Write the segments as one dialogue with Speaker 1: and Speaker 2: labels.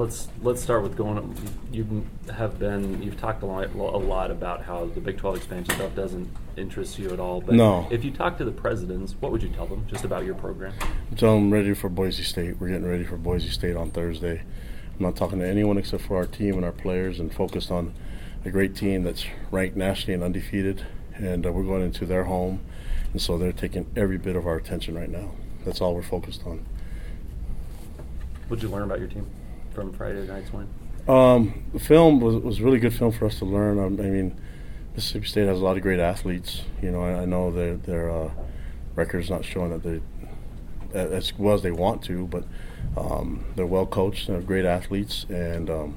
Speaker 1: Let's let's start with going. You have been you've talked a lot, a lot about how the Big 12 expansion stuff doesn't interest you at all. But
Speaker 2: No.
Speaker 1: if you talk to the presidents, what would you tell them just about your program?
Speaker 2: So I'm ready for Boise State. We're getting ready for Boise State on Thursday. I'm not talking to anyone except for our team and our players, and focused on a great team that's ranked nationally and undefeated. And uh, we're going into their home, and so they're taking every bit of our attention right now. That's all we're focused on.
Speaker 1: What'd you learn about your team from Friday night's win?
Speaker 2: Um, the film was was really good film for us to learn. Um, I mean, Mississippi State has a lot of great athletes. You know, I, I know their their uh, record's not showing that they as well as they want to, but um, they're well coached and they're great athletes. And um,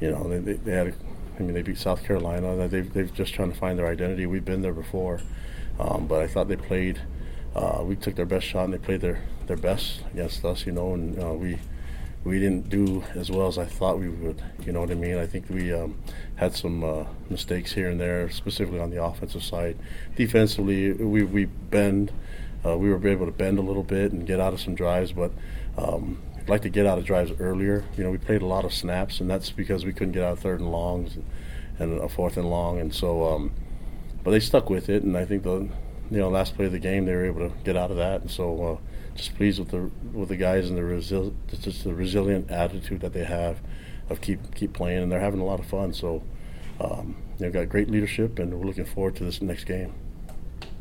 Speaker 2: you know, they, they, they had, a, I mean, they beat South Carolina. They've they've just trying to find their identity. We've been there before, um, but I thought they played. Uh, we took their best shot and they played their, their best against us. You know, and uh, we we didn't do as well as I thought we would. You know what I mean? I think we um, had some uh, mistakes here and there, specifically on the offensive side. Defensively, we we bend. Uh, we were able to bend a little bit and get out of some drives, but um, like to get out of drives earlier. You know, we played a lot of snaps, and that's because we couldn't get out of third and longs and, and a fourth and long, and so. Um, but they stuck with it, and I think the you know last play of the game they were able to get out of that, and so uh, just pleased with the with the guys and the resil- just the resilient attitude that they have of keep keep playing, and they're having a lot of fun. So um, they've got great leadership, and we're looking forward to this next game.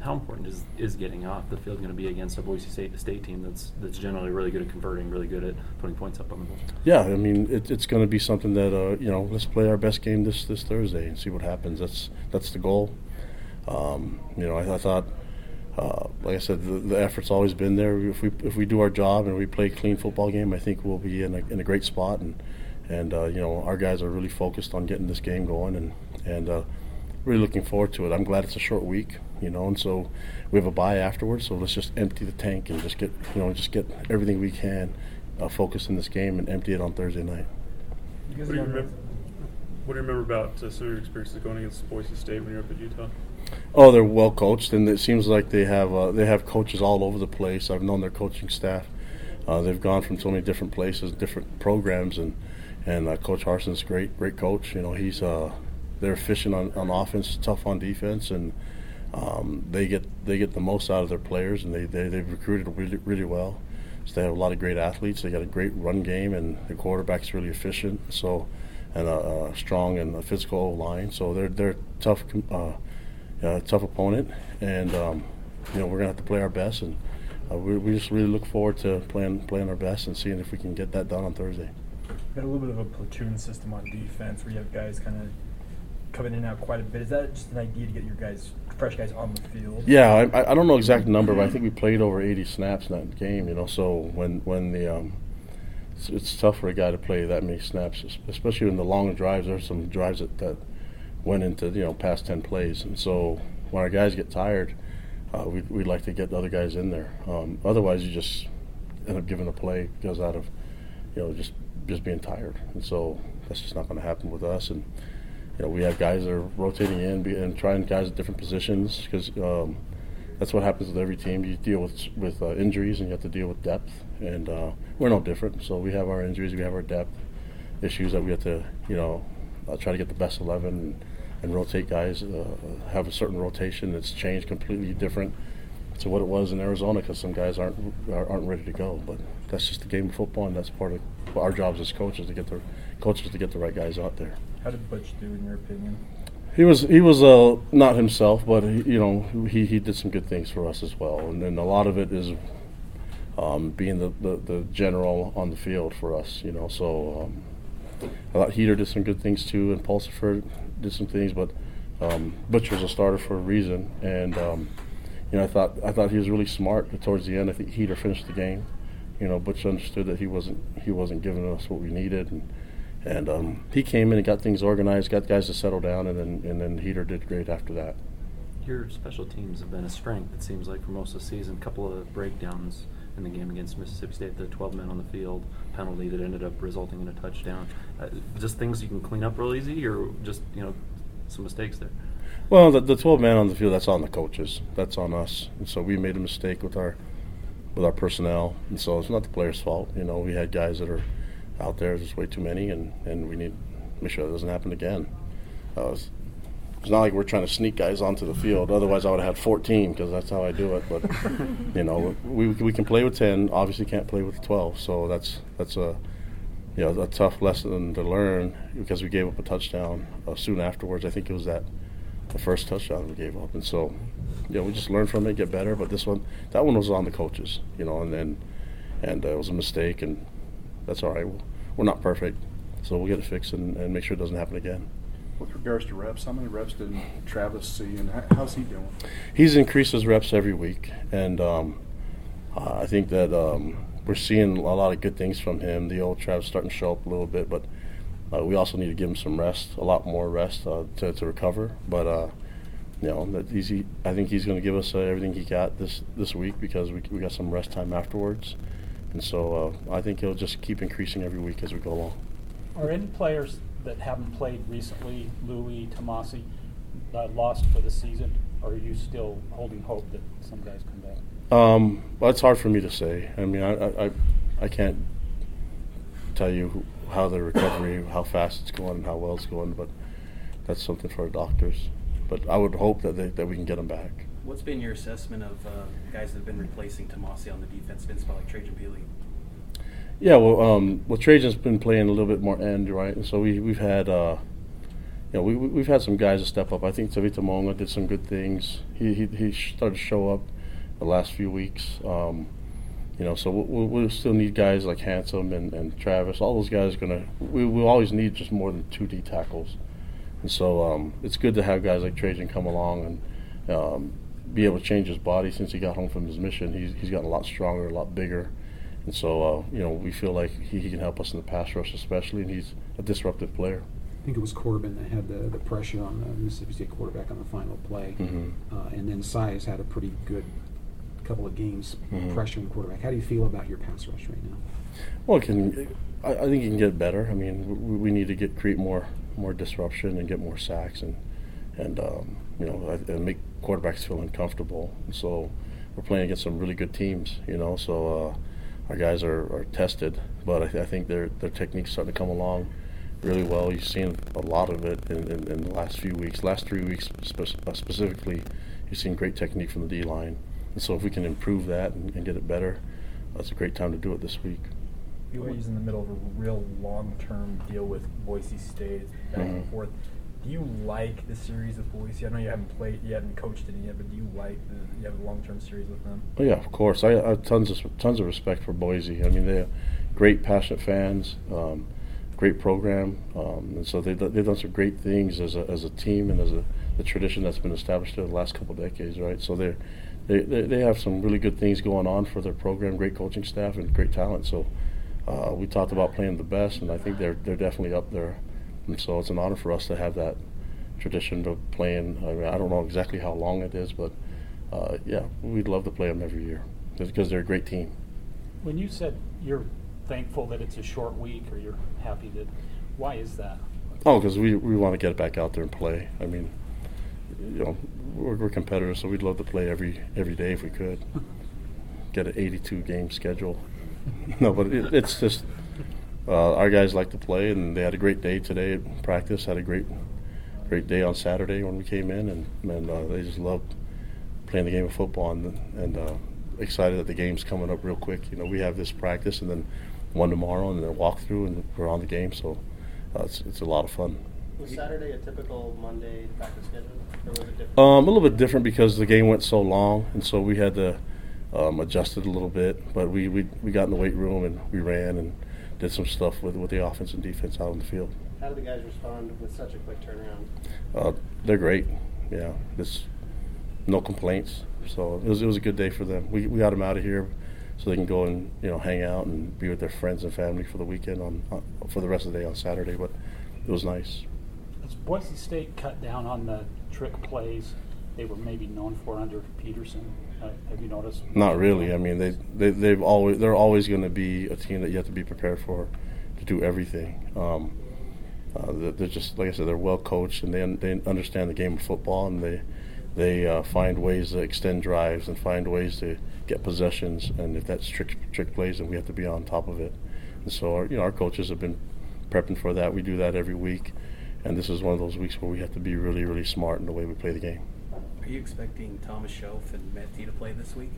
Speaker 1: How important is, is getting off the field going to be against a Boise State State team that's that's generally really good at converting, really good at putting points up on the board?
Speaker 2: Yeah, I mean it, it's going to be something that uh, you know. Let's play our best game this this Thursday and see what happens. That's that's the goal. Um, you know, I, I thought, uh, like I said, the, the, effort's always been there. If we if we do our job and we play a clean football game, I think we'll be in a, in a great spot. And and uh, you know, our guys are really focused on getting this game going and and uh, really looking forward to it. I'm glad it's a short week, you know, and so we have a bye afterwards. So let's just empty the tank and just get you know just get everything we can uh, focused in this game and empty it on Thursday night.
Speaker 3: What do you remember, what do you remember about uh, some of your experiences going against Boise State when you were up at Utah?
Speaker 2: Oh, they're well coached, and it seems like they have uh, they have coaches all over the place. I've known their coaching staff. Uh, they've gone from so many different places, different programs, and and uh, Coach Harsin's great, great coach. You know, he's uh, they're efficient on, on offense, tough on defense, and um, they get they get the most out of their players, and they, they they've recruited really really well. So they have a lot of great athletes. They got a great run game, and the quarterback's really efficient. So and a, a strong and a physical line. So they're they're tough. Uh, uh, tough opponent, and um, you know we're gonna have to play our best, and uh, we, we just really look forward to playing playing our best and seeing if we can get that done on Thursday.
Speaker 4: We've Got a little bit of a platoon system on defense where you have guys kind of coming in and out quite a bit. Is that just an idea to get your guys, fresh guys, on the field?
Speaker 2: Yeah, I, I don't know exact number, but I think we played over 80 snaps in that game. You know, so when when the um, it's, it's tough for a guy to play that many snaps, especially in the long drives. There's some drives that, that went into you know past 10 plays. And so when our guys get tired uh, we'd, we'd like to get the other guys in there. Um, otherwise you just end up giving a play because out of you know just just being tired. And so that's just not going to happen with us. And you know we have guys that are rotating in and trying guys at different positions because um, that's what happens with every team. You deal with with uh, injuries and you have to deal with depth. And uh, we're no different. So we have our injuries we have our depth issues that we have to you know uh, try to get the best 11 and, and rotate guys, uh, have a certain rotation that's changed completely different to what it was in Arizona because some guys aren't aren't ready to go. But that's just the game of football, and that's part of our jobs as coaches to get the coaches to get the right guys out there.
Speaker 4: How did Butch do, in your opinion?
Speaker 2: He was he was uh, not himself, but he, you know he, he did some good things for us as well, and then a lot of it is um, being the, the, the, general on the field for us. You know, so um, I thought Heater did some good things too, and Pulsipher did some things, but um, Butcher's a starter for a reason, and um, you know I thought I thought he was really smart. Towards the end, I think Heater finished the game. You know, Butch understood that he wasn't he wasn't giving us what we needed, and and um, he came in and got things organized, got guys to settle down, and then and then Heater did great after that.
Speaker 1: Your special teams have been a strength. It seems like for most of the season. A couple of breakdowns in the game against Mississippi State, the 12 men on the field penalty that ended up resulting in a touchdown. Uh, just things you can clean up real easy, or just you know some mistakes there.
Speaker 2: Well, the, the 12 men on the field that's on the coaches. That's on us. And so we made a mistake with our with our personnel, and so it's not the players' fault. You know, we had guys that are out there. There's way too many, and, and we need to make sure that doesn't happen again. Uh, it's, not like we're trying to sneak guys onto the field. Otherwise, I would have had 14 because that's how I do it. But you know, we, we can play with 10. Obviously, can't play with 12. So that's that's a you know a tough lesson to learn because we gave up a touchdown uh, soon afterwards. I think it was that the first touchdown we gave up, and so you know we just learn from it, get better. But this one, that one was on the coaches, you know, and then and uh, it was a mistake, and that's all right. We're not perfect, so we'll get it fixed and, and make sure it doesn't happen again.
Speaker 5: With regards to reps, how many reps did Travis see, and how's he doing?
Speaker 2: He's increased his reps every week, and um, uh, I think that um, we're seeing a lot of good things from him. The old Travis starting to show up a little bit, but uh, we also need to give him some rest, a lot more rest uh, to, to recover. But uh, you know, that he's, he, I think he's going to give us uh, everything he got this this week because we we got some rest time afterwards, and so uh, I think he'll just keep increasing every week as we go along.
Speaker 6: Are any players that haven't played recently, Louis, Tomasi, uh, lost for the season? Or are you still holding hope that some guys come back?
Speaker 2: Um, well, it's hard for me to say. I mean, I, I, I can't tell you how the recovery, how fast it's going, and how well it's going, but that's something for our doctors. But I would hope that they, that we can get them back.
Speaker 7: What's been your assessment of uh, guys that have been replacing Tomasi on the defense? Been spelled like Trajan Pili.
Speaker 2: Yeah, well, um, well, Trajan's been playing a little bit more end, right? And so we we've had, uh, you know, we we've had some guys to step up. I think Tavita Monga did some good things. He he, he started to show up the last few weeks. Um, you know, so we'll, we'll, still need guys like Handsome and, and Travis. All those guys are gonna. We will always need just more than two D tackles, and so um, it's good to have guys like Trajan come along and um, be able to change his body since he got home from his mission. He's he's gotten a lot stronger, a lot bigger, and so uh, you know we feel like he, he can help us in the pass rush especially, and he's a disruptive player.
Speaker 8: I think it was Corbin that had the, the pressure on the Mississippi State quarterback on the final play,
Speaker 2: Mhm.
Speaker 8: uh, and then Size had a pretty good couple of games
Speaker 2: Mhm.
Speaker 8: pressuring the quarterback. How do you feel about your pass rush right now?
Speaker 2: Well, it can I, I think you can get better. I mean, we, we need to get create more more disruption and get more sacks and and um, you know and make quarterbacks feel uncomfortable. And so we're playing against some really good teams. You know, so uh, our guys are, are tested, but I, th- I think their their technique's starting to come along really well. You've seen a lot of it in, in, in the last few weeks. Last three weeks spe- uh, specifically, you've seen great technique from the D line. And so if we can improve that and, and get it better, that's a great time to do it this week.
Speaker 4: BYU's in the middle of a real long-term deal with Boise State, back and
Speaker 2: Mhm.
Speaker 4: forth. Do you like the series with Boise? I know you haven't played, you haven't coached it yet, but do you like the you have a long-term series with them?
Speaker 2: Oh, yeah, of course. I, I have tons of tons of respect for Boise. I mean, they're great, passionate fans, um, great program, um, and so done- they've done some great things as a, as a team and as a the tradition that's been established over the last couple of decades, right? So they're, they they they have some really good things going on for their program, great coaching staff, and great talent. So uh, we talked about playing the best, and I think they're they're definitely up there. And so it's an honor for us to have that tradition of playing. I, mean, I don't know exactly how long it is, but uh, yeah, we'd love to play them every year because they're a great team.
Speaker 6: When you said you're thankful that it's a short week or you're happy that, why is that?
Speaker 2: Oh, because we, we want to get back out there and play. I mean, you know, we're, we're competitors, so we'd love to play every every day if we could. Get an 82 game schedule. no, but it, it's just uh, our guys like to play, and they had a great day today at practice. Had a great great day on Saturday when we came in, and and uh, they just loved playing the game of football and and uh, excited that the game's coming up real quick. You know, we have this practice and then one tomorrow, and then a walkthrough, and we're on the game. So uh, it's it's a lot of fun.
Speaker 9: Was Saturday a typical Monday practice schedule, or was it different?
Speaker 2: Um, a little bit different because the game went so long, and so we had to um, adjust it a little bit. But we, we we got in the weight room and we ran and did some stuff with with the offense and defense out on the field.
Speaker 9: How did the guys respond with such a quick turnaround?
Speaker 2: Uh, they're great. Yeah, this no complaints. So it was it was a good day for them. We we got them out of here so they can go and you know hang out and be with their friends and family for the weekend on, on for the rest of the day on Saturday. But it was nice.
Speaker 6: Has Boise State cut down on the trick plays they were maybe known for under Petersen? Uh, have you noticed?
Speaker 2: Not really. I mean, they they they've always they're always going to be a team that you have to be prepared for to do everything. Um, uh, they're just like I said, they're well coached and they they understand the game of football and they they uh, find ways to extend drives and find ways to get possessions. And if that's trick trick plays, then we have to be on top of it. And so, our, you know, our coaches have been prepping for that. We do that every week, and this is one of those weeks where we have to be really, really smart in the way we play the game.
Speaker 7: Are you expecting Thomas Schoaf and Meti to play this week?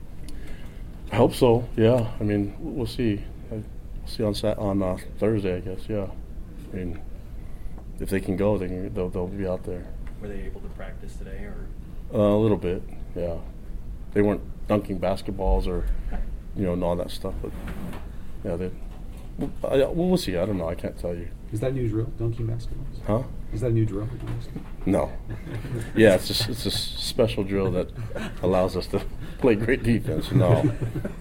Speaker 2: I hope so. Yeah. I mean, we'll see. We'll see on Sat- on uh, Thursday, I guess. Yeah. I mean, if they can go, they can, they'll, they'll be out there.
Speaker 7: Were they able to practice today, or
Speaker 2: Uh, a little bit. Yeah. They weren't dunking basketballs or, you know, and all that stuff, but yeah, they. I, well, we'll see. I don't know. I can't tell you.
Speaker 8: Is that news real? dunking basketballs?
Speaker 2: Huh?
Speaker 8: Is that a new drill?
Speaker 2: No. Yeah, it's a, it's a special drill that allows us to play great defense. No,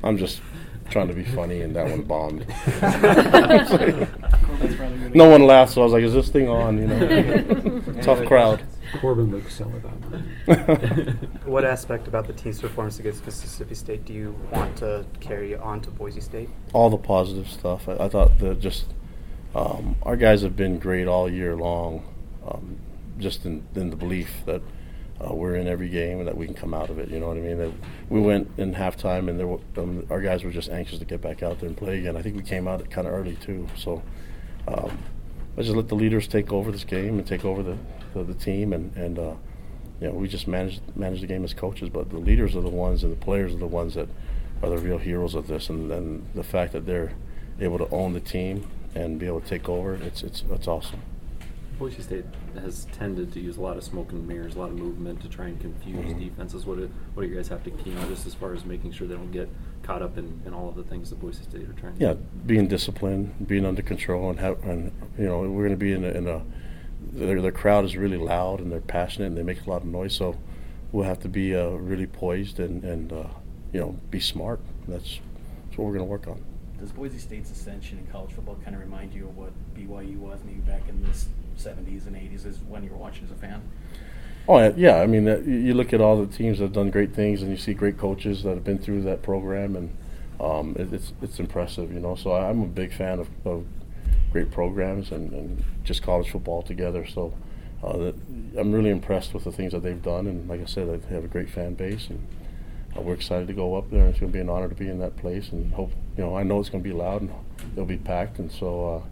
Speaker 2: I'm just trying to be funny, and that one bombed. no one laughed, so I was like, "Is this thing on?" You know, tough crowd.
Speaker 8: Corbin would sell it out.
Speaker 10: What aspect about the team's performance against Mississippi State do you want to carry on to Boise State?
Speaker 2: all the positive stuff. I, I thought that just um, our guys have been great all year long, um, just in, in the belief that uh, we're in every game and that we can come out of it. You know what I mean? That we went in halftime and were, um, our guys were just anxious to get back out there and play again. I think we came out kind of early too. So um, I just let the leaders take over this game and take over the, the, the team and and uh, you know we just manage manage the game as coaches. But the leaders are the ones and the players are the ones that are the real heroes of this. And the fact that they're able to own the team and be able to take over, it's it's it's awesome.
Speaker 1: Boise State has tended to use a lot of smoke and mirrors, a lot of movement to try and confuse
Speaker 2: Mhm.
Speaker 1: defenses. What do, what do you guys have to key on just as far as making sure they don't get caught up in, in all of the things that Boise State are trying to
Speaker 2: Yeah,
Speaker 1: do?
Speaker 2: being disciplined, being under control, and have, and you know we're going to be in a, in a their, their crowd is really loud and they're passionate and they make a lot of noise. So we'll have to be uh, really poised and and uh, you know be smart. That's that's what we're going to work on.
Speaker 7: does Boise State's ascension in college football kind of remind you of what BYU was maybe back in the s- 70s and 80s, is when you were watching as a fan?
Speaker 2: Oh yeah. I mean, uh, you look at all the teams that have done great things, and you see great coaches that have been through that program, and um, it, it's it's impressive, you know. So I'm a big fan of, of great programs and, and just college football together. So uh, I'm really impressed with the things that they've done, and like I said, they have a great fan base, and uh, we're excited to go up there. and It's going to be an honor to be in that place, and hope you know. I know it's going to be loud, and it'll be packed, and so.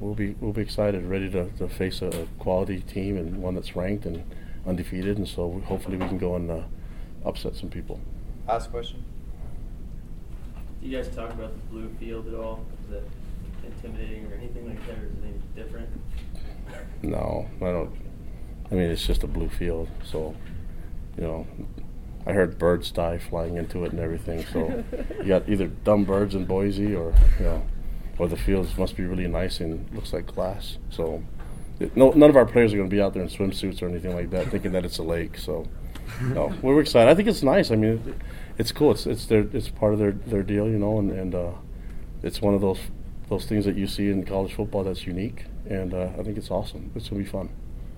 Speaker 2: We'll be we'll be excited, ready to, to face a quality team and one that's ranked and undefeated, and so we, hopefully we can go and uh, upset some people.
Speaker 9: Last question.
Speaker 11: Do you guys talk about the blue field at all? Is it intimidating or anything like that, or is it any different?
Speaker 2: No, I don't. I mean, it's just a blue field, so you know. I heard birds die flying into it and everything. So you got either dumb birds in Boise, or you know, or the fields must be really nice and looks like glass. So it, no, none of our players are going to be out there in swimsuits or anything like that, thinking that it's a lake. So no, we're excited. I think it's nice. I mean, it, it's cool. It's it's their it's part of their their deal, you know, and and uh, it's one of those those things that you see in college football that's unique, and uh, I think it's awesome. It's gonna be fun.